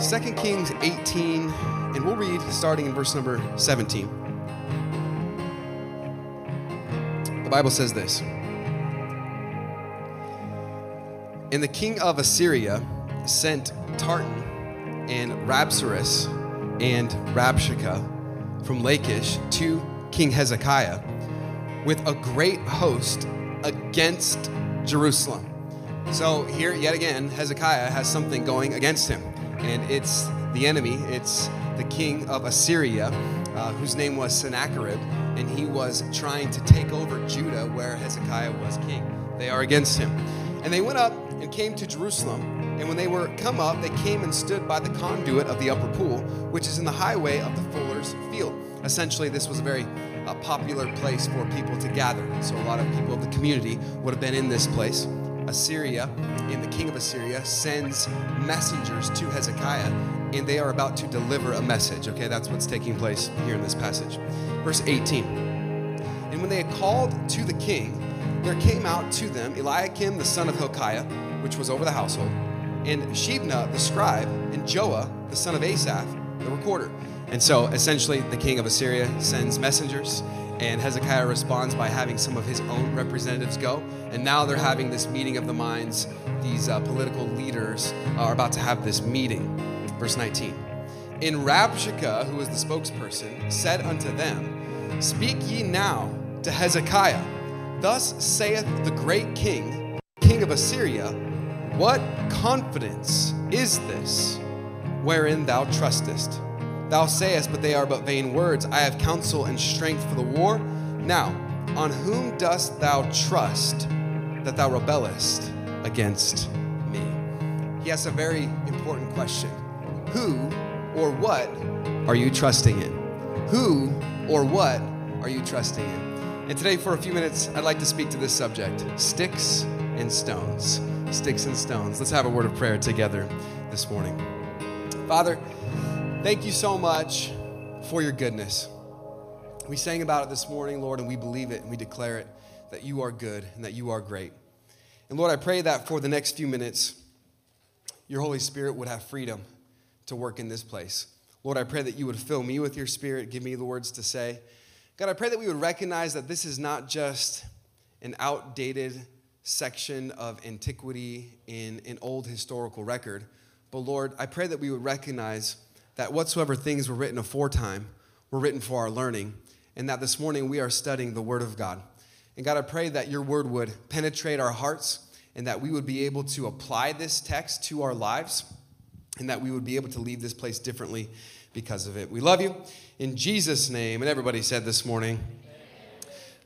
Second Kings 18, and we'll read starting in verse number 17. The Bible says this And the king of Assyria sent Tartan and Rabsaris and Rabshakeh from Lachish to King Hezekiah with a great host against Jerusalem. So here, yet again, Hezekiah has something going against him, and it's the enemy. It's the king of Assyria, uh, whose name was Sennacherib, and he was trying to take over Judah where Hezekiah was king. They are against him. And they went up and came to Jerusalem. And when they were come up, they came and stood by the conduit of the upper pool, which is in the highway of the fuller's field. Essentially, this was a very uh, popular place for people to gather. So a lot of people of the community would have been in this place. Assyria, and the king of Assyria sends messengers to Hezekiah, and they are about to deliver a message. Okay, that's what's taking place here in this passage. Verse 18. And when they had called to the king, there came out to them Eliakim the son of Hilkiah, which was over the household, and Shebna the scribe, and Joah the son of Asaph, the recorder. And so essentially, the king of Assyria sends messengers, and Hezekiah responds by having some of his own representatives go. And now they're having this meeting of the minds. These uh, political leaders are about to have this meeting. Verse 19. In Rabshakeh, who was the spokesperson, said unto them, Speak ye now to Hezekiah. Thus saith the great king, king of Assyria, What confidence is this wherein thou trustest? Thou sayest, but they are but vain words. I have counsel and strength for the war. Now, on whom dost thou trust that thou rebellest against me? He asks a very important question Who or what are you trusting in? Who or what are you trusting in? And today, for a few minutes, I'd like to speak to this subject sticks and stones. Sticks and stones. Let's have a word of prayer together this morning. Father, thank you so much for your goodness. We sang about it this morning, Lord, and we believe it and we declare it that you are good and that you are great. And Lord, I pray that for the next few minutes, your Holy Spirit would have freedom to work in this place. Lord, I pray that you would fill me with your spirit, give me the words to say. God, I pray that we would recognize that this is not just an outdated section of antiquity in an old historical record, but Lord, I pray that we would recognize that whatsoever things were written aforetime were written for our learning, and that this morning we are studying the Word of God. And God, I pray that your Word would penetrate our hearts and that we would be able to apply this text to our lives and that we would be able to leave this place differently because of it. We love you in Jesus' name. And everybody said this morning,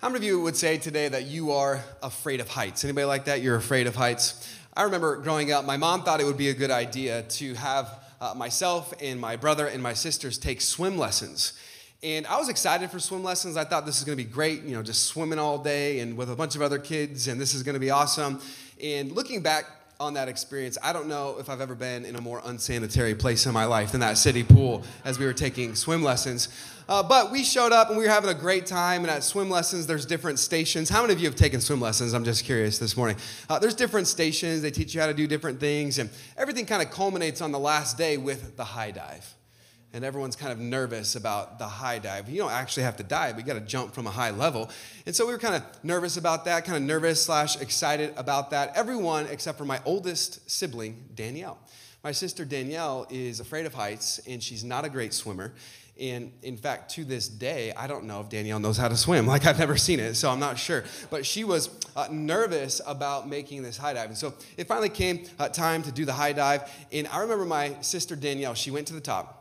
how many of you would say today that you are afraid of heights? Anybody like that? You're afraid of heights? I remember growing up, my mom thought it would be a good idea to have uh, myself and my brother and my sisters take swim lessons. And I was excited for swim lessons. I thought this is going to be great, you know, just swimming all day and with a bunch of other kids, and this is going to be awesome. And looking back on that experience, I don't know if I've ever been in a more unsanitary place in my life than that city pool as we were taking swim lessons. Uh, but we showed up and we were having a great time. And at swim lessons, there's different stations. How many of you have taken swim lessons? I'm just curious this morning. Uh, there's different stations. They teach you how to do different things. And everything kind of culminates on the last day with the high dive and everyone's kind of nervous about the high dive. You don't actually have to dive, but you got to jump from a high level. And so we were kind of nervous about that, kind of nervous slash excited about that. Everyone except for my oldest sibling, Danielle. My sister Danielle is afraid of heights, and she's not a great swimmer. And in fact, to this day, I don't know if Danielle knows how to swim. Like, I've never seen it, so I'm not sure. But she was uh, nervous about making this high dive. And so it finally came uh, time to do the high dive. And I remember my sister Danielle, she went to the top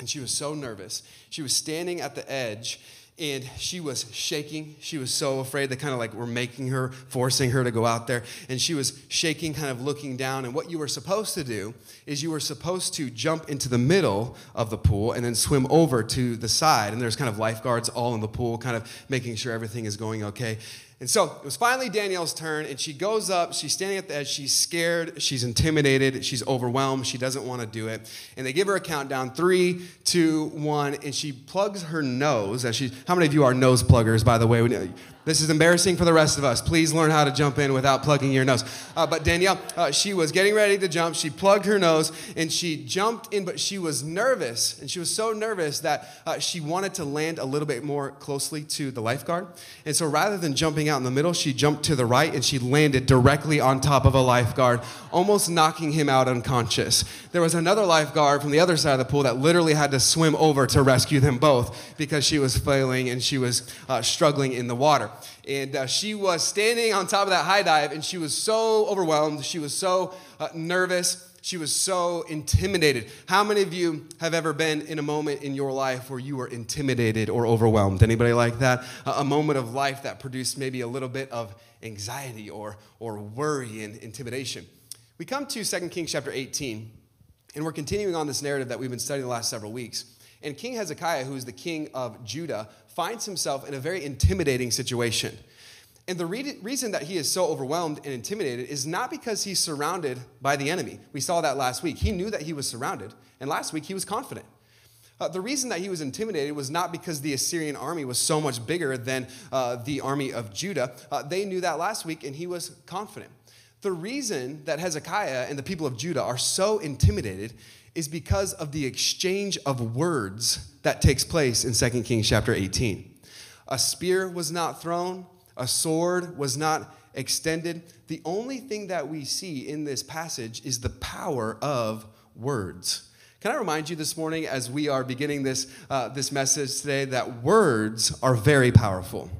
and she was so nervous. She was standing at the edge and she was shaking. She was so afraid. They kind of like were making her, forcing her to go out there. And she was shaking, kind of looking down. And what you were supposed to do is you were supposed to jump into the middle of the pool and then swim over to the side. And there's kind of lifeguards all in the pool, kind of making sure everything is going okay. And so it was finally Danielle's turn, and she goes up. She's standing at the edge. She's scared. She's intimidated. She's overwhelmed. She doesn't want to do it. And they give her a countdown three, two, one, and she plugs her nose. As she, how many of you are nose pluggers, by the way? This is embarrassing for the rest of us. Please learn how to jump in without plugging your nose. Uh, but Danielle, uh, she was getting ready to jump. She plugged her nose and she jumped in, but she was nervous. And she was so nervous that uh, she wanted to land a little bit more closely to the lifeguard. And so rather than jumping out in the middle, she jumped to the right and she landed directly on top of a lifeguard, almost knocking him out unconscious. There was another lifeguard from the other side of the pool that literally had to swim over to rescue them both because she was flailing and she was uh, struggling in the water. And uh, she was standing on top of that high dive, and she was so overwhelmed. She was so uh, nervous. She was so intimidated. How many of you have ever been in a moment in your life where you were intimidated or overwhelmed? Anybody like that? A moment of life that produced maybe a little bit of anxiety or, or worry and intimidation. We come to 2 Kings chapter 18, and we're continuing on this narrative that we've been studying the last several weeks. And King Hezekiah, who is the king of Judah, finds himself in a very intimidating situation. And the re- reason that he is so overwhelmed and intimidated is not because he's surrounded by the enemy. We saw that last week. He knew that he was surrounded, and last week he was confident. Uh, the reason that he was intimidated was not because the Assyrian army was so much bigger than uh, the army of Judah. Uh, they knew that last week, and he was confident. The reason that Hezekiah and the people of Judah are so intimidated is because of the exchange of words that takes place in 2 Kings chapter 18. A spear was not thrown, a sword was not extended. The only thing that we see in this passage is the power of words. Can I remind you this morning, as we are beginning this, uh, this message today, that words are very powerful?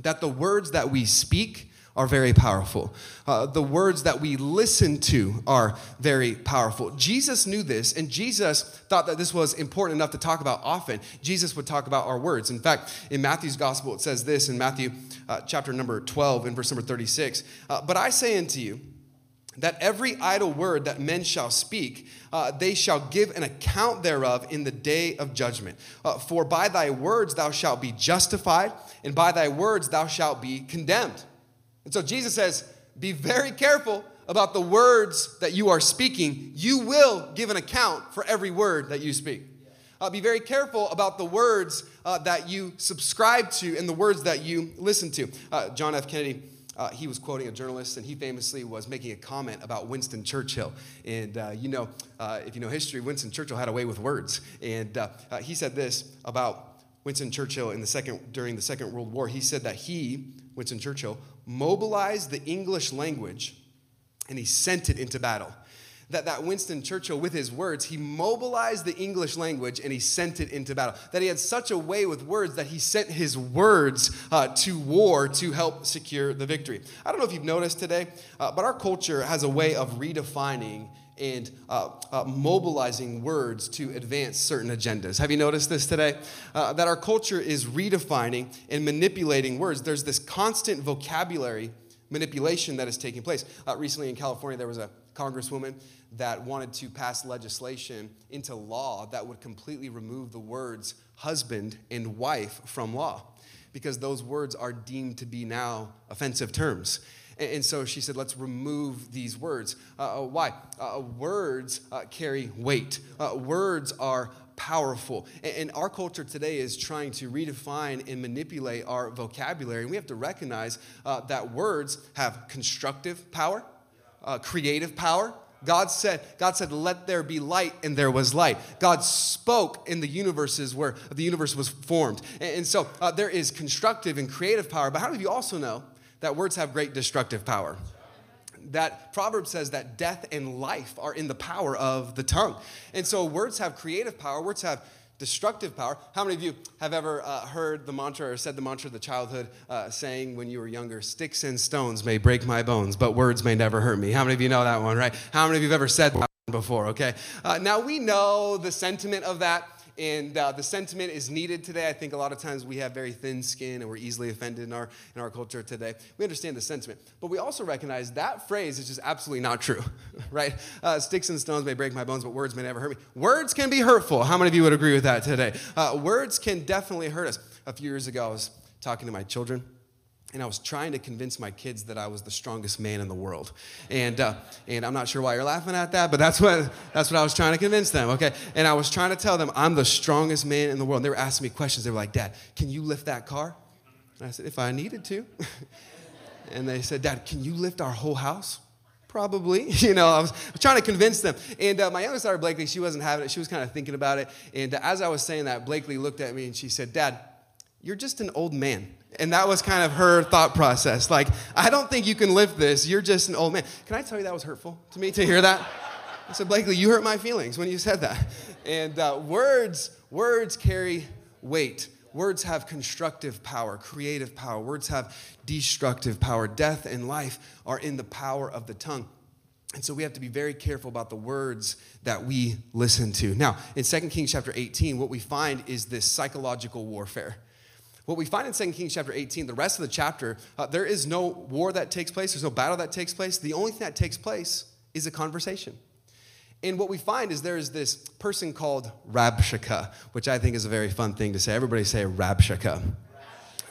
That the words that we speak, are very powerful. Uh, the words that we listen to are very powerful. Jesus knew this, and Jesus thought that this was important enough to talk about often. Jesus would talk about our words. In fact, in Matthew's gospel, it says this in Matthew uh, chapter number 12, and verse number 36 uh, But I say unto you, that every idle word that men shall speak, uh, they shall give an account thereof in the day of judgment. Uh, for by thy words thou shalt be justified, and by thy words thou shalt be condemned. And so Jesus says, be very careful about the words that you are speaking. You will give an account for every word that you speak. Uh, be very careful about the words uh, that you subscribe to and the words that you listen to. Uh, John F. Kennedy. Uh, he was quoting a journalist, and he famously was making a comment about Winston Churchill. And uh, you know, uh, if you know history, Winston Churchill had a way with words. And he said this about Winston Churchill in the second during the Second World War. He said that he, Winston Churchill, mobilized the English language and he sent it into battle. That, that Winston Churchill, with his words, he mobilized the English language and he sent it into battle. That he had such a way with words that he sent his words uh, to war to help secure the victory. I don't know if you've noticed today, uh, but our culture has a way of redefining and uh, uh, mobilizing words to advance certain agendas. Have you noticed this today? Uh, that our culture is redefining and manipulating words. There's this constant vocabulary manipulation that is taking place. Uh, recently in California, there was a congresswoman that wanted to pass legislation into law that would completely remove the words husband and wife from law because those words are deemed to be now offensive terms. And so she said, let's remove these words. Uh, uh why? Uh, uh, words uh, carry weight, uh, words are powerful. And, our culture today is trying to redefine and manipulate our vocabulary. And we have to recognize that words have constructive power, creative power. God said, God said, let there be light, and there was light. God spoke in the universes where the universe was formed. And, and so uh, there is constructive and creative power. But how of you also know that words have great destructive power. That Proverbs says that death and life are in the power of the tongue. And so words have creative power, words have destructive power. How many of you have ever uh, heard the mantra or said the mantra of the childhood uh, saying when you were younger, sticks and stones may break my bones, but words may never hurt me? How many of you know that one, right? How many of you have ever said that before, okay? Uh, now we know the sentiment of that and uh, the sentiment is needed today. I think a lot of times we have very thin skin and we're easily offended in our, in our culture today. We understand the sentiment, but we also recognize that phrase is just absolutely not true, right? Uh, sticks and stones may break my bones, but words may never hurt me. Words can be hurtful. How many of you would agree with that today? Uh, words can definitely hurt us. A few years ago, I was talking to my children and I was trying to convince my kids that I was the strongest man in the world. And, uh, and I'm not sure why you're laughing at that, but that's what, that's what I was trying to convince them, okay? And I was trying to tell them I'm the strongest man in the world. And they were asking me questions. They were like, Dad, can you lift that car? And I said, If I needed to. and they said, Dad, can you lift our whole house? Probably. You know, I was trying to convince them. And uh, my youngest daughter, Blakely, she wasn't having it. She was kind of thinking about it. And uh, as I was saying that, Blakely looked at me and she said, Dad, you're just an old man. And that was kind of her thought process. Like, I don't think you can lift this. You're just an old man. Can I tell you that was hurtful to me to hear that? I said, Blakely, you hurt my feelings when you said that. And uh, words, words carry weight. Words have constructive power, creative power. Words have destructive power. Death and life are in the power of the tongue. And so we have to be very careful about the words that we listen to. Now, in 2 Kings chapter 18, what we find is this psychological warfare. What we find in 2 Kings chapter 18, the rest of the chapter, uh, there is no war that takes place, there's no battle that takes place. The only thing that takes place is a conversation. And what we find is there is this person called Rabshakeh, which I think is a very fun thing to say. Everybody say Rabshakeh.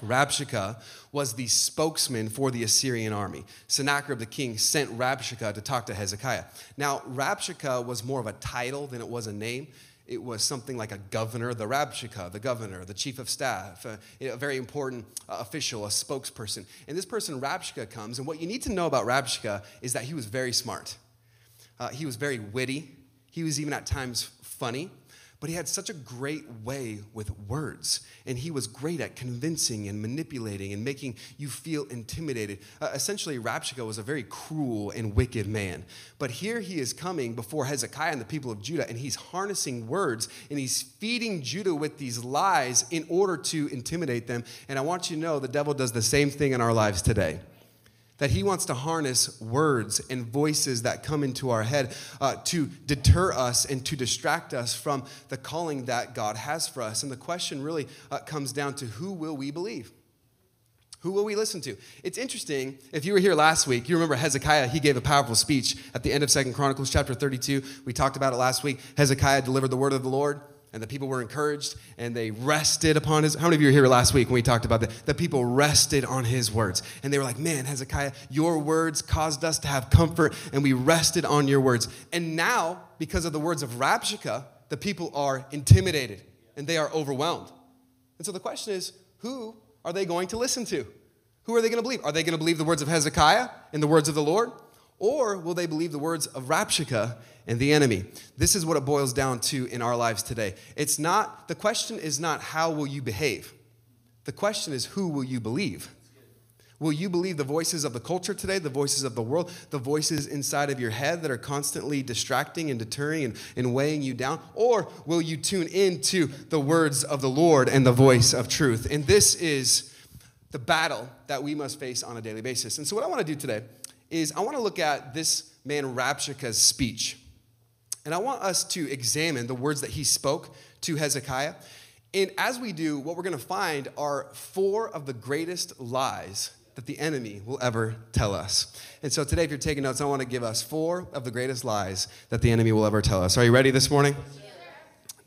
Rabshakeh was the spokesman for the Assyrian army. Sennacherib the king sent Rabshakeh to talk to Hezekiah. Now, Rabshakeh was more of a title than it was a name. It was something like a governor, the Rabshakeh, the governor, the chief of staff, a, a very important uh, official, a spokesperson. And this person, Rabshakeh, comes. And what you need to know about Rabshakeh is that he was very smart. Uh, he was very witty. He was even at times funny, but he had such a great way with words. And he was great at convincing and manipulating and making you feel intimidated. Uh, essentially, Rabshakeh was a very cruel and wicked man. But here he is coming before Hezekiah and the people of Judah, and he's harnessing words and he's feeding Judah with these lies in order to intimidate them. And I want you to know the devil does the same thing in our lives today that he wants to harness words and voices that come into our head uh, to deter us and to distract us from the calling that God has for us. And the question really uh, comes down to who will we believe? Who will we listen to? It's interesting. If you were here last week, you remember Hezekiah, he gave a powerful speech at the end of Second Chronicles chapter 32. We talked about it last week. Hezekiah delivered the word of the Lord and the people were encouraged and they rested upon his how many of you were here last week when we talked about that? The people rested on his words. And they were like man hezekiah your words caused us to have comfort and we rested on your words. And now because of the words of rabshakeh the people are intimidated and they are overwhelmed. And so the question is who are they going to listen to? Who are they going to believe? Are they going to believe the words of hezekiah and the words of the lord or will they believe the words of Rabshakeh and the enemy? This is what it boils down to in our lives today. It's not, the question is not how will you behave? The question is who will you believe? Will you believe the voices of the culture today, the voices of the world, the voices inside of your head that are constantly distracting and deterring and, and weighing you down? Or will you tune into the words of the Lord and the voice of truth? And this is the battle that we must face on a daily basis. And so, what I want to do today is I want to look at this man Rabshakeh's speech. And I want us to examine the words that he spoke to Hezekiah. And as we do, what we're going to find are four of the greatest lies that the enemy will ever tell us. And so today, if you're taking notes, I want to give us four of the greatest lies that the enemy will ever tell us. Are you ready this morning?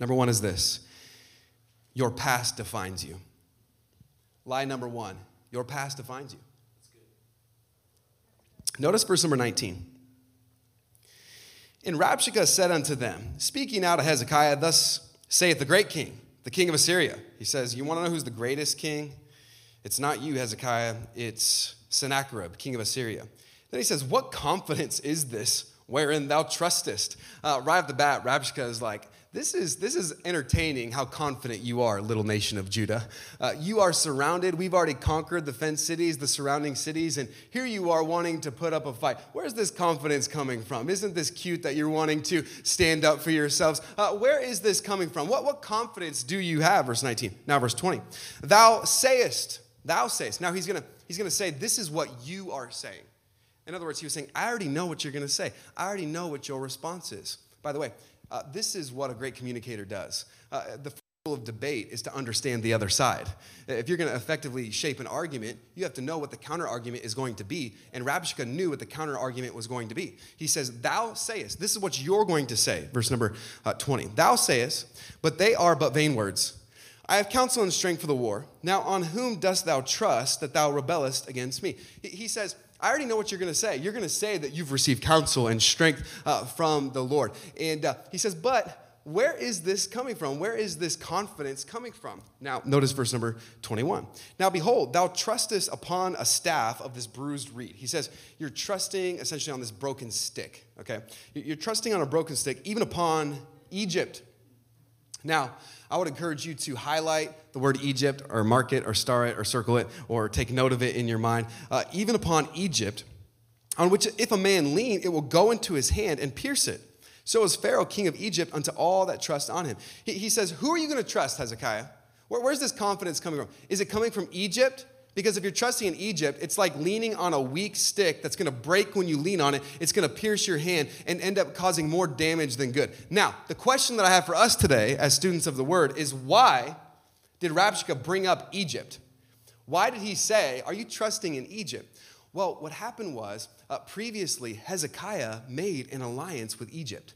Number one is this your past defines you. Lie number one your past defines you. Notice verse number 19. And Rabshakeh said unto them, speaking out of Hezekiah, Thus saith the great king, the king of Assyria. He says, You want to know who's the greatest king? It's not you, Hezekiah, it's Sennacherib, king of Assyria. Then he says, What confidence is this wherein thou trustest? Uh, right off the bat, Rabshakeh is like, this is, this is entertaining how confident you are, little nation of Judah. Uh, you are surrounded. We've already conquered the fenced cities, the surrounding cities, and here you are wanting to put up a fight. Where's this confidence coming from? Isn't this cute that you're wanting to stand up for yourselves? Uh, where is this coming from? What, what confidence do you have? Verse 19. Now, verse 20. Thou sayest, thou sayest. Now, he's to he's gonna say, This is what you are saying. In other words, he was saying, I already know what you're to say, I already know what your response is. By the way, uh, this is what a great communicator does. Uh, the goal of debate is to understand the other side. If you're going to effectively shape an argument, you have to know what the counter argument is going to be. And Rabshakeh knew what the counter argument was going to be. He says, Thou sayest, this is what you're going to say. Verse number uh, 20. Thou sayest, but they are but vain words. I have counsel and strength for the war. Now, on whom dost thou trust that thou rebellest against me? He says, I already know what you're going to say. You're going to say that you've received counsel and strength uh, from the Lord. And uh, he says, But where is this coming from? Where is this confidence coming from? Now, notice verse number 21. Now, behold, thou trustest upon a staff of this bruised reed. He says, You're trusting essentially on this broken stick, okay? You're trusting on a broken stick, even upon Egypt. Now, I would encourage you to highlight the word Egypt or mark it or star it or circle it or take note of it in your mind. Uh, even upon Egypt, on which if a man lean, it will go into his hand and pierce it. So is Pharaoh, king of Egypt, unto all that trust on him. He, he says, Who are you going to trust, Hezekiah? Where, where's this confidence coming from? Is it coming from Egypt? Because if you're trusting in Egypt, it's like leaning on a weak stick that's going to break when you lean on it. It's going to pierce your hand and end up causing more damage than good. Now, the question that I have for us today as students of the word is why did Rabshakeh bring up Egypt? Why did he say, Are you trusting in Egypt? Well, what happened was uh, previously Hezekiah made an alliance with Egypt.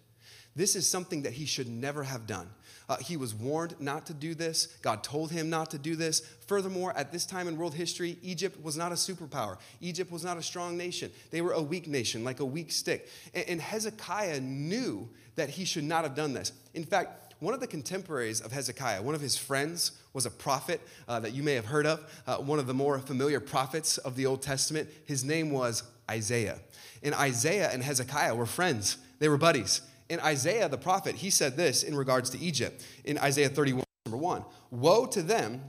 This is something that he should never have done. Uh, he was warned not to do this. God told him not to do this. Furthermore, at this time in world history, Egypt was not a superpower. Egypt was not a strong nation. They were a weak nation, like a weak stick. And, and Hezekiah knew that he should not have done this. In fact, one of the contemporaries of Hezekiah, one of his friends, was a prophet uh, that you may have heard of, uh, one of the more familiar prophets of the Old Testament. His name was Isaiah. And Isaiah and Hezekiah were friends, they were buddies. And Isaiah, the prophet, he said this in regards to Egypt in Isaiah 31, number 1 Woe to them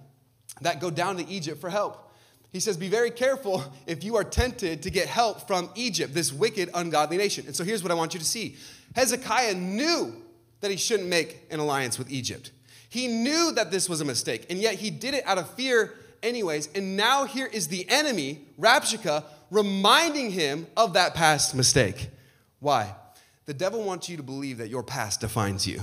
that go down to Egypt for help. He says, Be very careful if you are tempted to get help from Egypt, this wicked, ungodly nation. And so here's what I want you to see Hezekiah knew that he shouldn't make an alliance with Egypt. He knew that this was a mistake, and yet he did it out of fear, anyways. And now here is the enemy, Rabshakeh, reminding him of that past mistake. Why? The devil wants you to believe that your past defines you.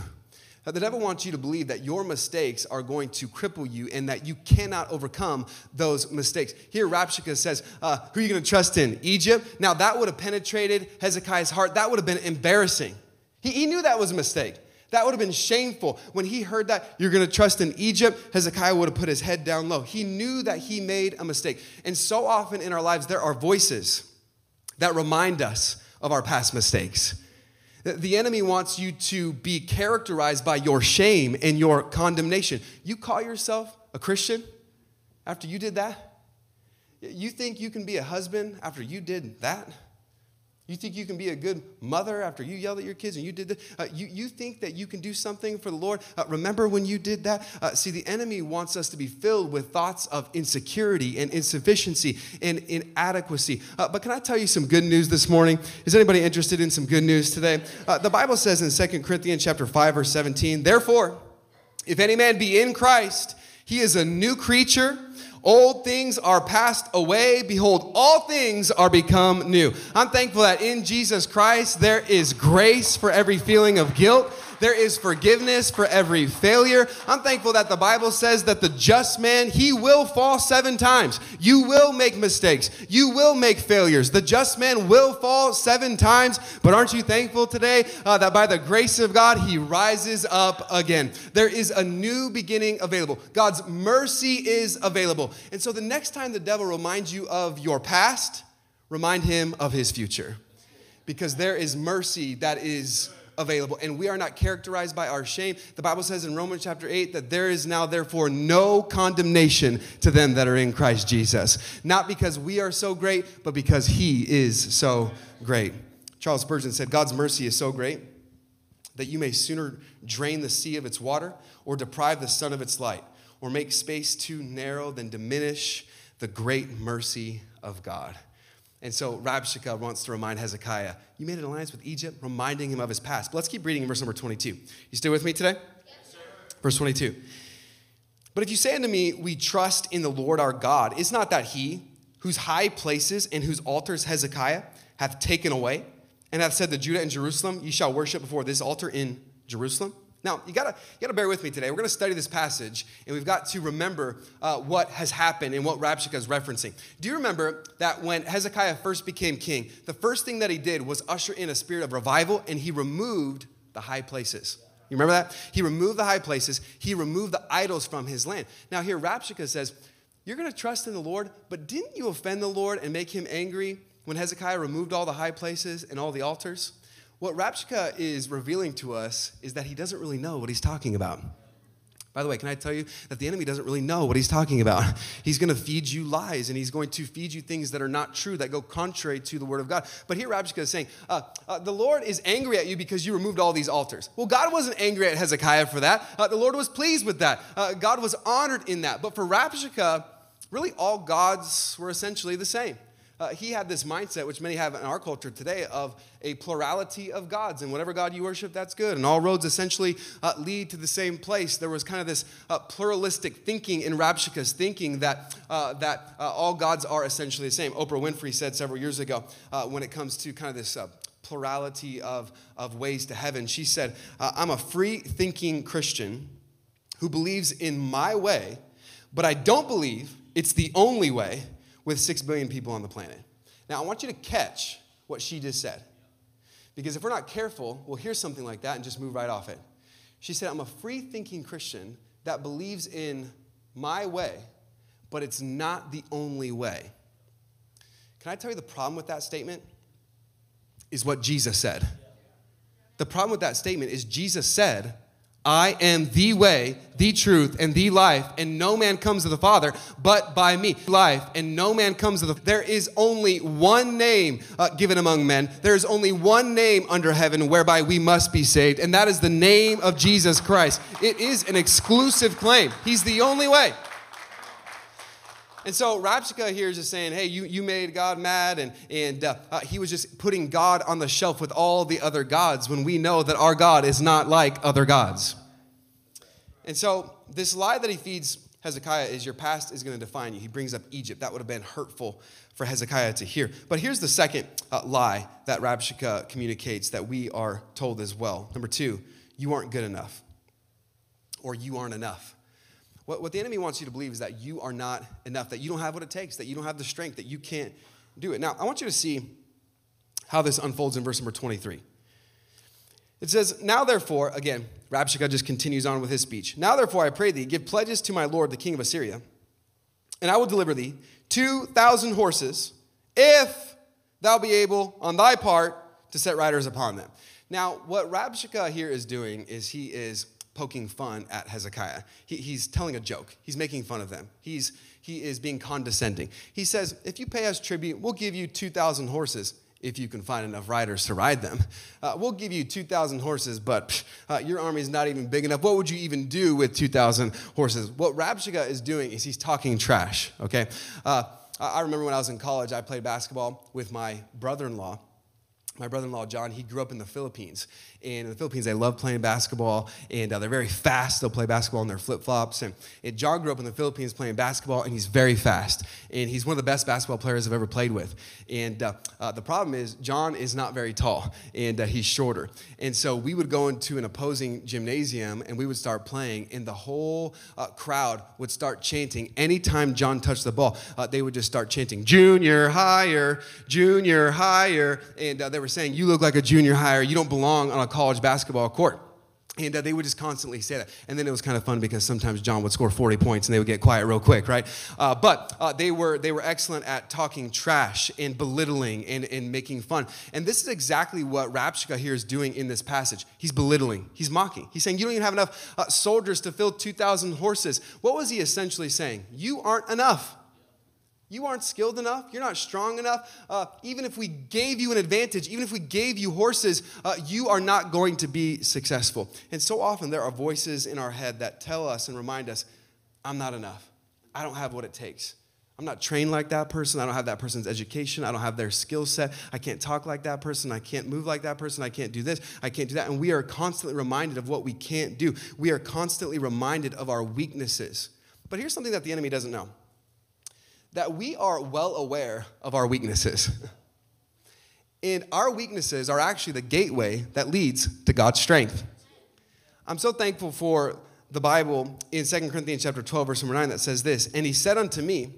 The devil wants you to believe that your mistakes are going to cripple you and that you cannot overcome those mistakes. Here, Rabshakeh says, uh, Who are you going to trust in? Egypt? Now, that would have penetrated Hezekiah's heart. That would have been embarrassing. He, he knew that was a mistake. That would have been shameful. When he heard that you're going to trust in Egypt, Hezekiah would have put his head down low. He knew that he made a mistake. And so often in our lives, there are voices that remind us of our past mistakes. The enemy wants you to be characterized by your shame and your condemnation. You call yourself a Christian after you did that? You think you can be a husband after you did that? You think you can be a good mother after you yelled at your kids and you did that? Uh, you, you think that you can do something for the Lord? Uh, remember when you did that? Uh, see, the enemy wants us to be filled with thoughts of insecurity and insufficiency and inadequacy. Uh, but can I tell you some good news this morning? Is anybody interested in some good news today? Uh, the Bible says in 2 Corinthians chapter 5, verse 17, Therefore, if any man be in Christ, he is a new creature. Old things are passed away. Behold, all things are become new. I'm thankful that in Jesus Christ there is grace for every feeling of guilt. There is forgiveness for every failure. I'm thankful that the Bible says that the just man, he will fall seven times. You will make mistakes. You will make failures. The just man will fall seven times. But aren't you thankful today uh, that by the grace of God, he rises up again? There is a new beginning available. God's mercy is available. And so the next time the devil reminds you of your past, remind him of his future. Because there is mercy that is available. And we are not characterized by our shame. The Bible says in Romans chapter 8 that there is now, therefore, no condemnation to them that are in Christ Jesus. Not because we are so great, but because He is so great. Charles Spurgeon said, God's mercy is so great that you may sooner drain the sea of its water or deprive the sun of its light or make space too narrow than diminish the great mercy of God. And so Rabshakeh wants to remind Hezekiah, you made an alliance with Egypt, reminding him of his past. But let's keep reading in verse number 22. You still with me today? Yes, sir. Verse 22. But if you say unto me, We trust in the Lord our God, is not that he, whose high places and whose altars Hezekiah hath taken away, and hath said to Judah and Jerusalem, Ye shall worship before this altar in Jerusalem? Now, you gotta, you gotta bear with me today. We're gonna study this passage, and we've got to remember uh, what has happened and what Rabshakeh is referencing. Do you remember that when Hezekiah first became king, the first thing that he did was usher in a spirit of revival, and he removed the high places? You remember that? He removed the high places, he removed the idols from his land. Now, here, Rabshakeh says, You're gonna trust in the Lord, but didn't you offend the Lord and make him angry when Hezekiah removed all the high places and all the altars? What Rabshakeh is revealing to us is that he doesn't really know what he's talking about. By the way, can I tell you that the enemy doesn't really know what he's talking about? He's going to feed you lies and he's going to feed you things that are not true, that go contrary to the word of God. But here, Rabshakeh is saying, uh, uh, The Lord is angry at you because you removed all these altars. Well, God wasn't angry at Hezekiah for that. Uh, the Lord was pleased with that. Uh, God was honored in that. But for Rabshakeh, really all gods were essentially the same uh, he had this mindset, which many have in our culture today, of a plurality of gods. And whatever God you worship, that's good. And all roads essentially uh, lead to the same place. There was kind of this uh, pluralistic thinking in Rabshakeh's thinking that, uh, that uh, all gods are essentially the same. Oprah Winfrey said several years ago uh, when it comes to kind of this plurality of, of ways to heaven, she said, I'm a free thinking Christian who believes in my way, but I don't believe it's the only way with 6 billion people on the planet. Now, I want you to catch what she just said. Because if we're not careful, we'll hear something like that and just move right off it. She said, I'm a free thinking Christian that believes in my way, but it's not the only way. Can I tell you the problem with that statement? Is what Jesus said. The problem with that statement is Jesus said, I am the way, the truth, and the life, and no man comes to the Father but by me. Life, and no man comes to the There is only one name uh, given among men. There is only one name under heaven whereby we must be saved, and that is the name of Jesus Christ. It is an exclusive claim. He's the only way. And so Rabshakeh here is just saying, hey, you, you made God mad, and, and uh, uh, he was just putting God on the shelf with all the other gods when we know that our God is not like other gods. And so this lie that he feeds Hezekiah is your past is going to define you. He brings up Egypt. That would have been hurtful for Hezekiah to hear. But here's the second uh, lie that Rabshakeh communicates that we are told as well. Number two, you aren't good enough, or you aren't enough. What, what the enemy wants you to believe is that you are not enough, that you don't have what it takes, that you don't have the strength, that you can't do it. Now, I want you to see how this unfolds in verse number 23. It says, Now therefore, again, Rabshakeh just continues on with his speech. Now therefore, I pray thee, give pledges to my lord, the king of Assyria, and I will deliver thee 2,000 horses, if thou be able on thy part to set riders upon them. Now, what Rabshakeh here is doing is he is poking fun at Hezekiah. He, he's telling a joke. He's making fun of them. He's, he is being condescending. He says, If you pay us tribute, we'll give you 2,000 horses if you can find enough riders to ride them. Uh, we'll give you 2,000 horses, but uh, your army is not even big enough. What would you even do with 2,000 horses? What Rabshakeh is doing is he's talking trash, okay? Uh, I remember when I was in college, I played basketball with my brother in law my brother-in-law john he grew up in the philippines. And in the philippines they love playing basketball and uh, they're very fast. They'll play basketball in their flip-flops. And, and, john grew up in the philippines playing basketball and he's very fast. And he's one of the best basketball players i've ever played with. And uh, uh, the problem is john is not very tall and uh, he's shorter. And so we would go into an opposing gymnasium and we would start playing and the whole uh, crowd would start chanting. Anytime john touched the ball uh, they would just start chanting junior higher junior higher. And they were were saying, You look like a junior higher. You don't belong on a college basketball court. And uh, they would just constantly say that. And then it was kind of fun because sometimes John would score 40 points and they would get quiet real quick, right? Uh, but uh, they, were, they were excellent at talking trash and belittling and, and making fun. And this is exactly what Rabshakeh here is doing in this passage. He's belittling, he's mocking. He's saying, You don't even have enough uh, soldiers to fill 2,000 horses. What was he essentially saying? You aren't enough. You aren't skilled enough. You're not strong enough. Uh, even if we gave you an advantage, even if we gave you horses, uh, you are not going to be successful. And so often there are voices in our head that tell us and remind us, I'm not enough. I don't have what it takes. I'm not trained like that person. I don't have that person's education. I don't have their skill set. I can't talk like that person. I can't move like that person. I can't do this. I can't do that. And we are constantly reminded of what we can't do. We are constantly reminded of our weaknesses. But here's something that the enemy doesn't know that we are well aware of our weaknesses. and our weaknesses are actually the gateway that leads to God's strength. I'm so thankful for the Bible in 2 Corinthians chapter 12, verse number 9, that says this And he said unto me,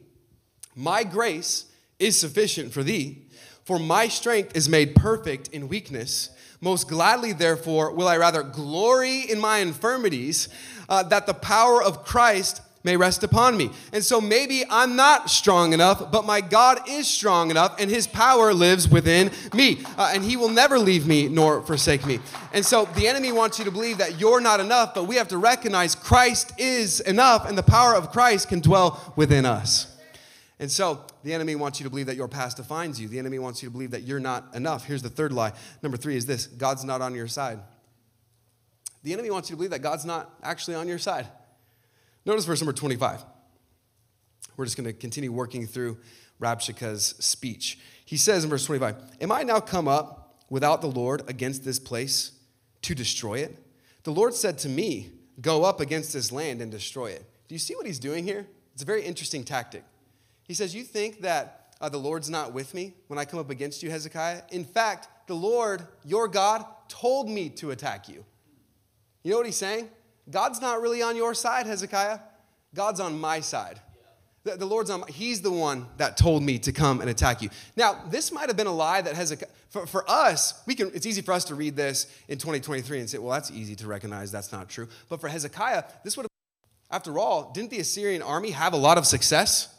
My grace is sufficient for thee, for my strength is made perfect in weakness. Most gladly, therefore, will I rather glory in my infirmities, uh, that the power of Christ may rest upon me. And so maybe I'm not strong enough, but my God is strong enough, and his power lives within me. Uh, and he will never leave me nor forsake me. And so the enemy wants you to believe that you're not enough, but we have to recognize Christ is enough, and the power of Christ can dwell within us. And so the enemy wants you to believe that your past defines you. The enemy wants you to believe that you're not enough. Here's the third lie. Number three is this God's not on your side. The enemy wants you to believe that God's not actually on your side. Notice verse number 25. We're just going to continue working through Rabshakeh's speech. He says in verse 25, Am I now come up without the Lord against this place to destroy it? The Lord said to me, Go up against this land and destroy it. Do you see what he's doing here? It's a very interesting tactic. He says, You think that uh, the Lord's not with me when I come up against you, Hezekiah? In fact, the Lord, your God, told me to attack you. You know what he's saying? God's not really on your side, Hezekiah. God's on my side. The, the Lord's on, my, he's the one that told me to come and attack you. Now, this might have been a lie that Hezekiah, for, for us, we can, it's easy for us to read this in 2023 and say, well, that's easy to recognize that's not true. But for Hezekiah, this would have, after all, didn't the Assyrian army have a lot of success?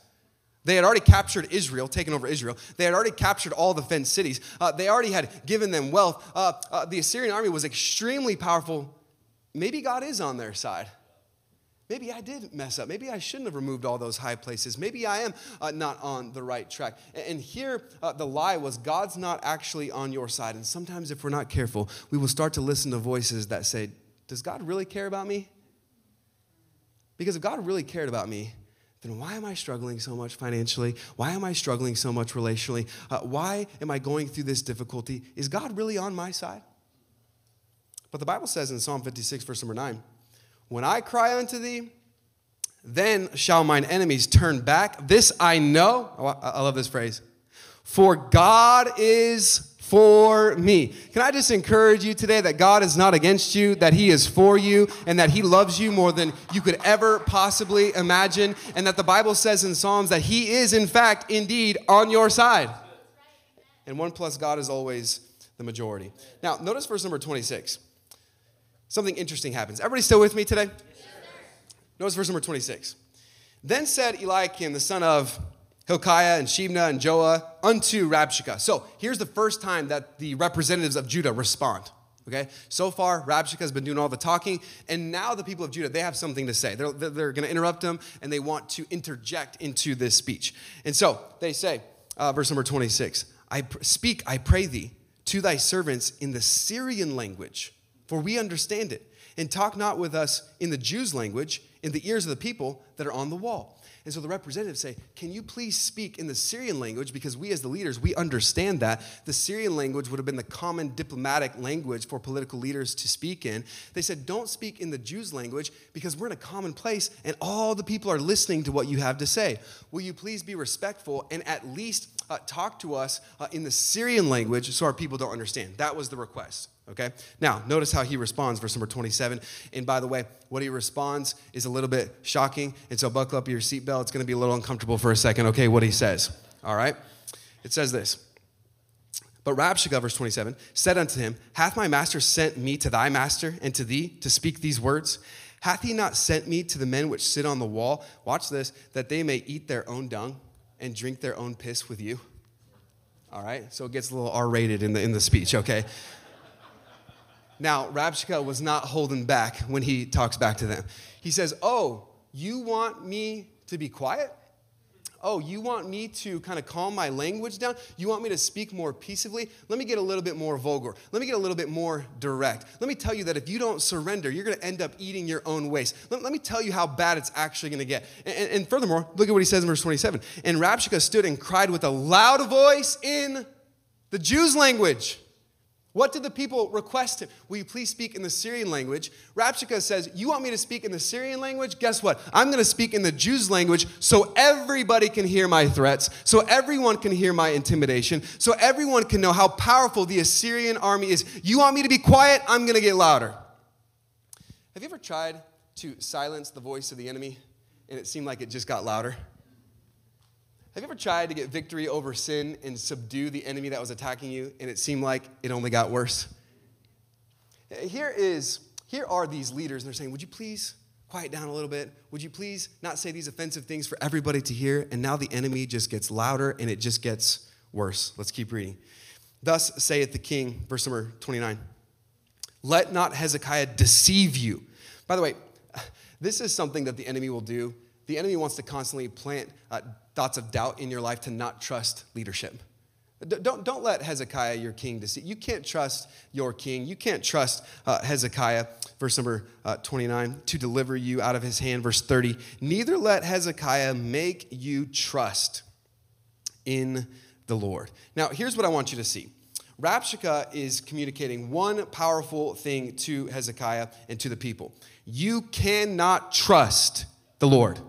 They had already captured Israel, taken over Israel. They had already captured all the fenced cities. Uh, they already had given them wealth. Uh, uh, the Assyrian army was extremely powerful maybe God is on their side. Maybe I did mess up. Maybe I shouldn't have removed all those high places. Maybe I am uh, not on the right track. And here, uh, the lie was God's not actually on your side. And sometimes, if we're not careful, we will start to listen to voices that say, Does God really care about me? Because if God really cared about me, then why am I struggling so much financially? Why am I struggling so much relationally? Uh, why am I going through this difficulty? Is God really on my side? But the Bible says in Psalm 56, verse number 9, When I cry unto thee, then shall mine enemies turn back. This I know. Oh, I love this phrase. For God is for me. Can I just encourage you today that God is not against you, that He is for you, and that He loves you more than you could ever possibly imagine, and that the Bible says in Psalms that He is, in fact, indeed on your side. And one plus God is always the majority. Now, notice verse number 26 something interesting happens. Everybody still with me today? Yes, Notice verse number 26. Then said Eliakim, the son of Hilkiah and Shebna and Joah, unto Rabshakeh. So here's the first time that the representatives of Judah respond. Okay, so far Rabshakeh has been doing all the talking, and now the people of Judah they have something to say. They're, they're going to interrupt him, and they want to interject into this speech. And so they say, uh, verse number 26, "I speak, I pray thee, to thy servants in the Syrian language." For we understand it. And talk not with us in the Jews' language, in the ears of the people that are on the wall. And so the representatives say, Can you please speak in the Syrian language? Because we, as the leaders, we understand that. The Syrian language would have been the common diplomatic language for political leaders to speak in. They said, Don't speak in the Jews' language because we're in a common place and all the people are listening to what you have to say. Will you please be respectful and at least uh, talk to us uh, in the Syrian language so our people don't understand? That was the request. Okay? Now, notice how he responds, verse number 27. And by the way, what he responds is a little bit shocking. And so buckle up your seatbelt. It's going to be a little uncomfortable for a second. Okay, what he says. All right? It says this. But Rabshakeh, verse 27, said unto him, Hath my master sent me to thy master and to thee to speak these words? Hath he not sent me to the men which sit on the wall? Watch this, that they may eat their own dung and drink their own piss with you. All right, so it gets a little R rated in the, in the speech, okay? Now, Rabshakeh was not holding back when he talks back to them. He says, Oh, you want me to be quiet? Oh, you want me to kind of calm my language down? You want me to speak more peaceably? Let me get a little bit more vulgar. Let me get a little bit more direct. Let me tell you that if you don't surrender, you're going to end up eating your own waste. Let, let me tell you how bad it's actually going to get. And, and, and, furthermore, look at what he says in verse 27. And Rabshakeh stood and cried with a loud voice in the Jews' language. What did the people request him? Will you please speak in the Syrian language? Rabshakeh says, You want me to speak in the Syrian language? Guess what? I'm going to speak in the Jews' language so everybody can hear my threats, so everyone can hear my intimidation, so everyone can know how powerful the Assyrian army is. You want me to be quiet? I'm going to get louder. Have you ever tried to silence the voice of the enemy and it seemed like it just got louder? Have you ever tried to get victory over sin and subdue the enemy that was attacking you, and it seemed like it only got worse? Here is here are these leaders, and they're saying, Would you please quiet down a little bit. Would you please not say these offensive things for everybody to hear? And now the enemy just gets louder and it just gets worse. Let's keep reading. Thus saith the king, verse number 29 Let not Hezekiah deceive you. By the way, this is something that the enemy will do. The enemy wants to constantly plant uh, thoughts of doubt in your life to not trust leadership. Don't, don't let Hezekiah, your king, deceive. You can't trust your king. You can't trust uh, Hezekiah, verse number uh, 29, to deliver you out of his hand, verse 30. Neither let Hezekiah make you trust in the Lord. Now, here's what I want you to see. Rabshakeh is communicating one powerful thing to Hezekiah and to the people. You cannot trust the Lord.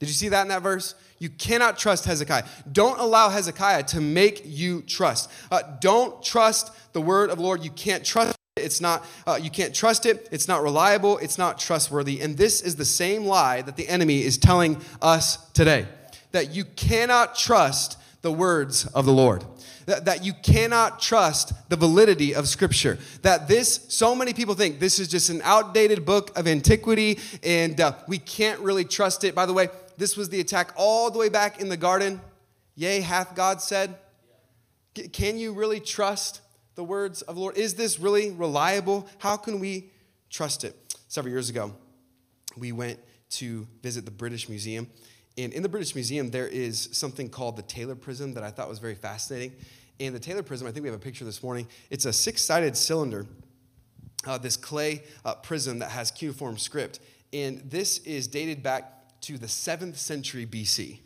Did you see that in that verse? You cannot trust Hezekiah. Don't allow Hezekiah to make you trust. Uh, don't trust the word of the Lord. You can't trust it. It's not, uh, you can't trust it. It's not reliable. It's not trustworthy. And this is the same lie that the enemy is telling us today that you cannot trust the words of the Lord. That, you cannot trust the validity of Scripture. That this, so many people think this is just an outdated book of antiquity and uh, we can't really trust it. By the way, this was the attack all the way back in the garden. Yea, hath God said? Can you really trust the words of the Lord? Is this really reliable? How can we trust it? Several years ago, we went to visit the British Museum. And in the British Museum, there is something called the Taylor Prism that I thought was very fascinating. And the Taylor Prism, I think we have a picture this morning. It's a six sided cylinder, uh, this clay uh, prism that has cuneiform script. And this is dated back to the 7th century BC.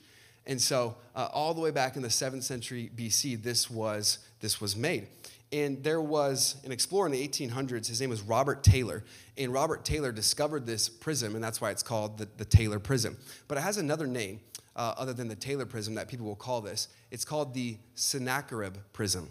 And so, uh, all the way back in the 7th century BC, this was, this was made. And there was an explorer in the 1800s, his name was Robert Taylor. And Robert Taylor discovered this prism, and that's why it's called the, the Taylor Prism. But it has another name uh, other than the Taylor Prism that people will call this. It's called the Sennacherib Prism.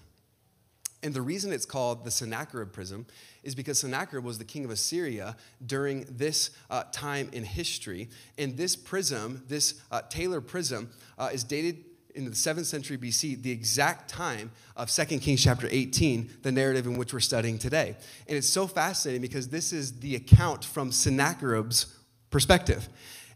And the reason it's called the Sennacherib prism is because Sennacherib was the king of Assyria during this uh, time in history. And this prism, this uh, Taylor prism, uh, is dated in the 7th century BC, the exact time of 2 Kings chapter 18, the narrative in which we're studying today. And it's so fascinating because this is the account from Sennacherib's perspective.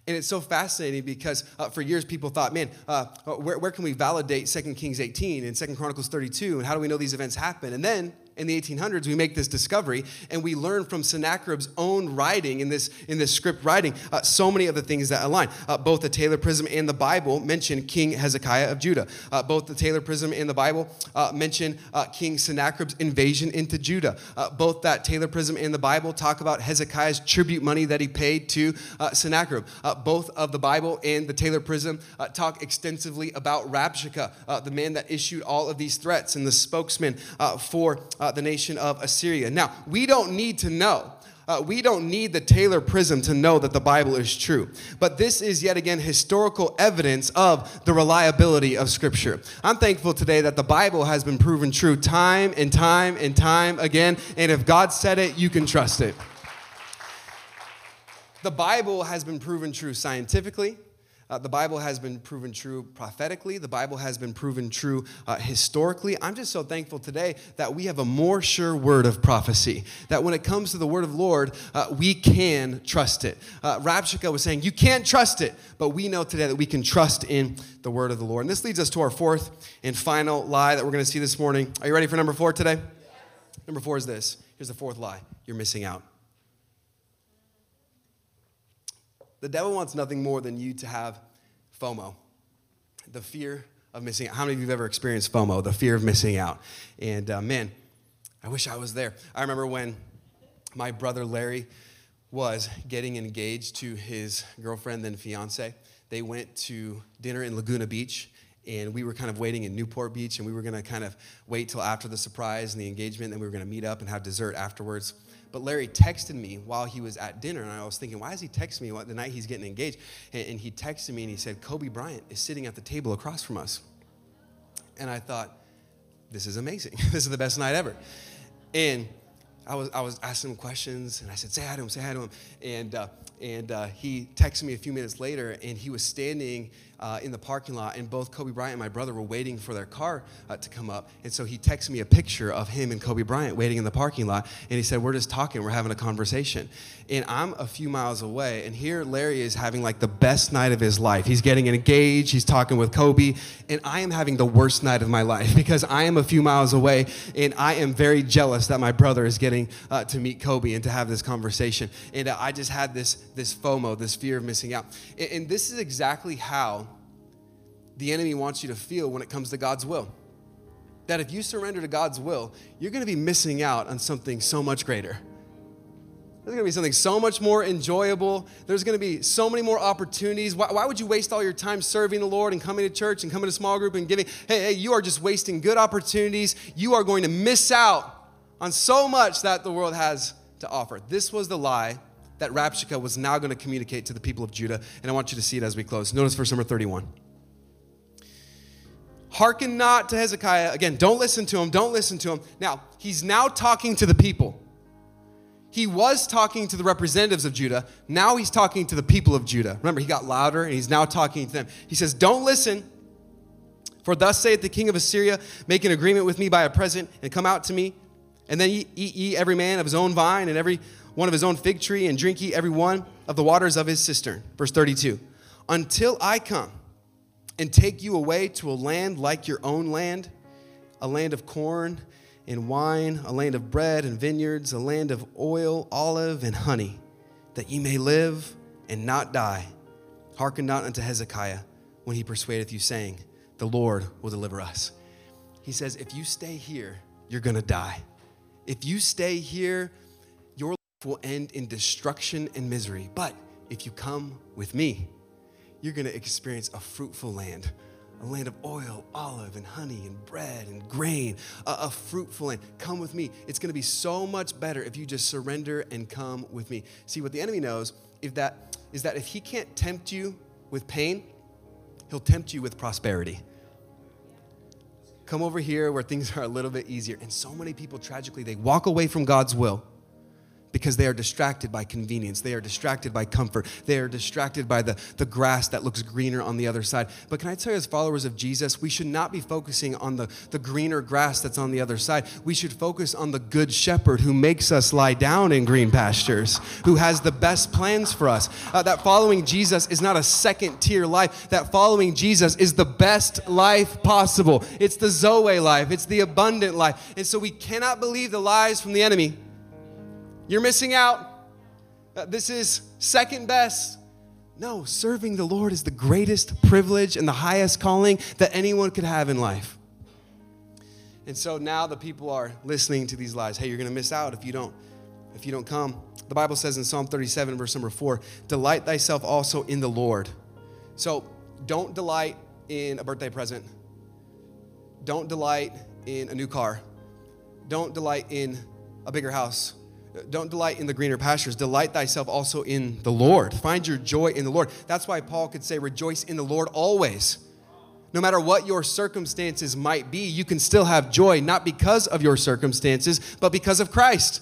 And it's so fascinating because uh, for years people thought, man, uh, where, where can we validate 2 Kings 18 and 2 Chronicles 32? And how do we know these events happen? And then in the 1800s, we make this discovery and we learn from Sennacherib's own writing in this, in this script writing uh, so many of the things that align. Uh, both the Taylor Prism and the Bible mention King Hezekiah of Judah. Uh, both the Taylor Prism and the Bible uh, mention uh, King Sennacherib's invasion into Judah. Uh, both that Taylor Prism and the Bible talk about Hezekiah's tribute money that he paid to Sennacherib. both of the Bible and the Taylor Prism talk extensively about Rabshakeh, the man that issued all of these threats and the spokesman for uh, the nation of Assyria. Now, we don't need to know. Uh, we don't need the Taylor prism to know that the Bible is true. But this is yet again historical evidence of the reliability of Scripture. I'm thankful today that the Bible has been proven true time and time and time again. And if God said it, you can trust it. The Bible has been proven true scientifically, uh, the Bible has been proven true prophetically. The Bible has been proven true uh, historically. I'm just so thankful today that we have a more sure word of prophecy. That when it comes to the word of Lord, uh, we can trust it. Uh, Rabshakeh was saying, You can't trust it, but we know today that we can trust in the word of the Lord. And this leads us to our fourth and final lie that we're going to see this morning. Are you ready for number four today? Number four is this. Here's the fourth lie you're missing out. The devil wants nothing more than you to have FOMO, the fear of missing out. How many of you have ever experienced FOMO, the fear of missing out? And uh, man, I wish I was there. I remember when my brother Larry was getting engaged to his girlfriend, then fiance. They went to dinner in Laguna Beach, and we were kind of waiting in Newport Beach, and we were gonna kind of wait till after the surprise and the engagement, and we were gonna meet up and have dessert afterwards. But Larry texted me while he was at dinner, and I was thinking, why is he texting me the night he's getting engaged? And, and he texted me and he said, Kobe Bryant is sitting at the table across from us. And I thought, this is amazing. this is the best night ever. And I was, I was asking him questions, and I said, say hi to him, say hi to him. And, uh, and uh, he texted me a few minutes later, and he was standing uh, in the parking lot, and both Kobe Bryant and my brother were waiting for their car uh, to come up. And so he texted me a picture of him and Kobe Bryant waiting in the parking lot, and he said, "We're just talking, we're having a conversation." And I'm a few miles away, and here Larry is having like the best night of his life. He's getting engaged, he's talking with Kobe, and I am having the worst night of my life because I am a few miles away, and I am very jealous that my brother is getting uh, to meet Kobe and to have this conversation. And uh, I just had this this FOMO, this fear of missing out. And, and this is exactly how the enemy wants you to feel when it comes to God's will. That if you surrender to God's will, you're going to be missing out on something so much greater. There's going to be something so much more enjoyable. There's going to be so many more opportunities. Why, why, would you waste all your time serving the Lord and coming to church and coming to small group and giving? Hey, hey, you are just wasting good opportunities. You are going to miss out on so much that the world has to offer. This was the lie that Rabshakeh was now going to communicate to the people of Judah, and I want you to see it as we close. Notice verse number 31. Hearken not to Hezekiah. Again, don't listen to him. Don't listen to him. Now, he's now talking to the people. He was talking to the representatives of Judah. Now he's talking to the people of Judah. Remember, he got louder and he's now talking to them. He says, Don't listen. For thus saith the king of Assyria, make an agreement with me by a present and come out to me. And then eat ye every man of his own vine and every one of his own fig tree, and drink ye every one of the waters of his cistern. Verse 32. Until I come and take you away to a land like your own land, a land of corn and wine, a land of bread and vineyards, a land of oil, olive, and honey, that ye may live and not die. Hearken not unto Hezekiah when he persuadeth you, saying, The Lord will deliver us. He says, If you stay here, you're gonna die. If you stay here, will end in destruction and misery. But if you come with me, you're going to experience a fruitful land a land of oil, olive, and honey, and bread, and grain, a, a, fruitful land. Come with me. It's going to be so much better if you just surrender and come with me. See, what the enemy knows is that, is that if he can't tempt you with pain, he'll tempt you with prosperity. Come over here where things are a little bit easier. And so many people, tragically, they walk away from God's will because they are distracted by convenience. They are distracted by comfort. They are distracted by the, the grass that looks greener on the other side. But can I tell you, as followers of Jesus, we should not be focusing on the, the greener grass that's on the other side. We should focus on the good shepherd who makes us lie down in green pastures, who has the best plans for us. Uh, that following Jesus is not a second tier life. That following Jesus is the best life possible. It's the Zoe life, it's the abundant life. And so we cannot believe the lies from the enemy you're missing out. Uh, this is second best. No, serving the Lord is the greatest privilege and the highest calling that anyone could have in life. And so now the people are listening to these lies. Hey, you're going to miss out if you don't if you don't come. The Bible says in Psalm 37 verse number 4, delight thyself also in the Lord. So, don't delight in a birthday present. Don't delight in a new car. Don't delight in a bigger house. Don't delight in the greener pastures. Delight thyself also in the Lord. Find your joy in the Lord. That's why Paul could say, Rejoice in the Lord always. No matter what your circumstances might be, you can still have joy, not because of your circumstances, but because of Christ.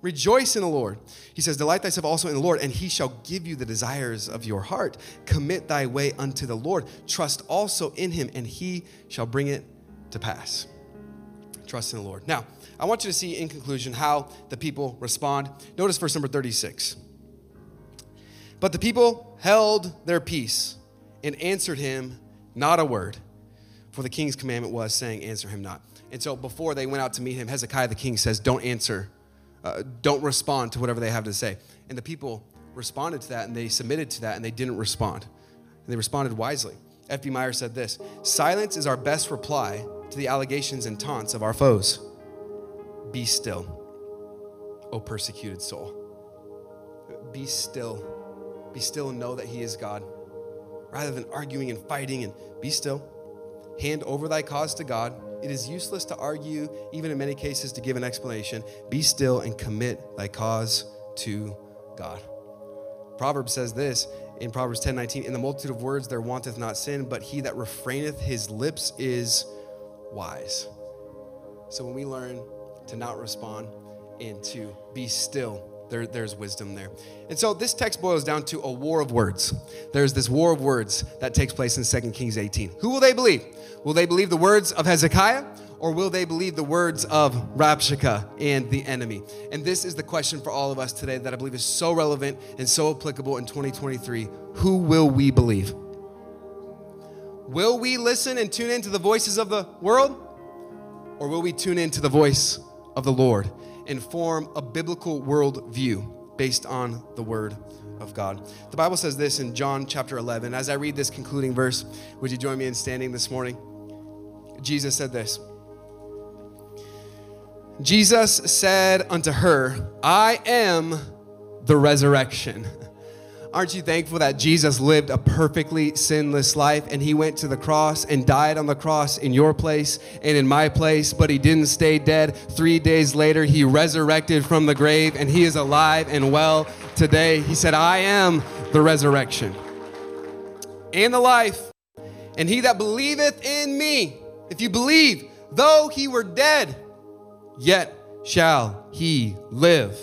Rejoice in the Lord. He says, Delight thyself also in the Lord, and he shall give you the desires of your heart. Commit thy way unto the Lord. Trust also in him, and he shall bring it to pass. Trust in the Lord. Now, I want you to see in conclusion how the people respond. Notice verse number 36. But the people held their peace and answered him not a word, for the king's commandment was saying, Answer him not. And so before they went out to meet him, Hezekiah the king says, Don't answer, uh, don't respond to whatever they have to say. And the people responded to that and they submitted to that and they didn't respond. And they responded wisely. F.B. Meyer said this Silence is our best reply to the allegations and taunts of our foes. Be still, O persecuted soul. Be still. Be still and know that He is God. Rather than arguing and fighting, and be still. Hand over thy cause to God. It is useless to argue, even in many cases to give an explanation. Be still and commit thy cause to God. Proverbs says this in Proverbs 10 19, In the multitude of words there wanteth not sin, but he that refraineth his lips is wise. So when we learn to not respond and to be still there, there's wisdom there. And so this text boils down to a war of words. There's this war of words that takes place in 2 Kings 18. Who will they believe? Will they believe the words of Hezekiah or will they believe the words of Rabshakeh and the enemy? And this is the question for all of us today that I believe is so relevant and so applicable in 2023. Who will we believe? Will we listen and tune into the voices of the world? Or will we tune into the voice of the Lord and form a biblical worldview based on the word of God? The Bible says this in John chapter 11. As I read this concluding verse, would you join me in standing this morning? Jesus said this Jesus said unto her, I am the resurrection. Aren't you thankful that Jesus lived a perfectly sinless life and he went to the cross and died on the cross in your place and in my place, but he didn't stay dead. Three days later, he resurrected from the grave and he is alive and well today. He said, I am the resurrection and the life. And he that believeth in me, if you believe, though he were dead, yet shall he live.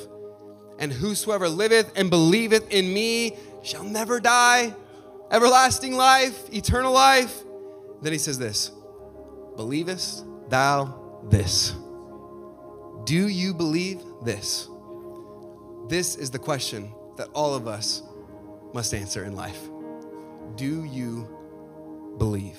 And whosoever liveth and believeth in me shall never die. Everlasting life, eternal life. Then he says this Believest thou this? Do you believe this? This is the question that all of us must answer in life. Do you believe?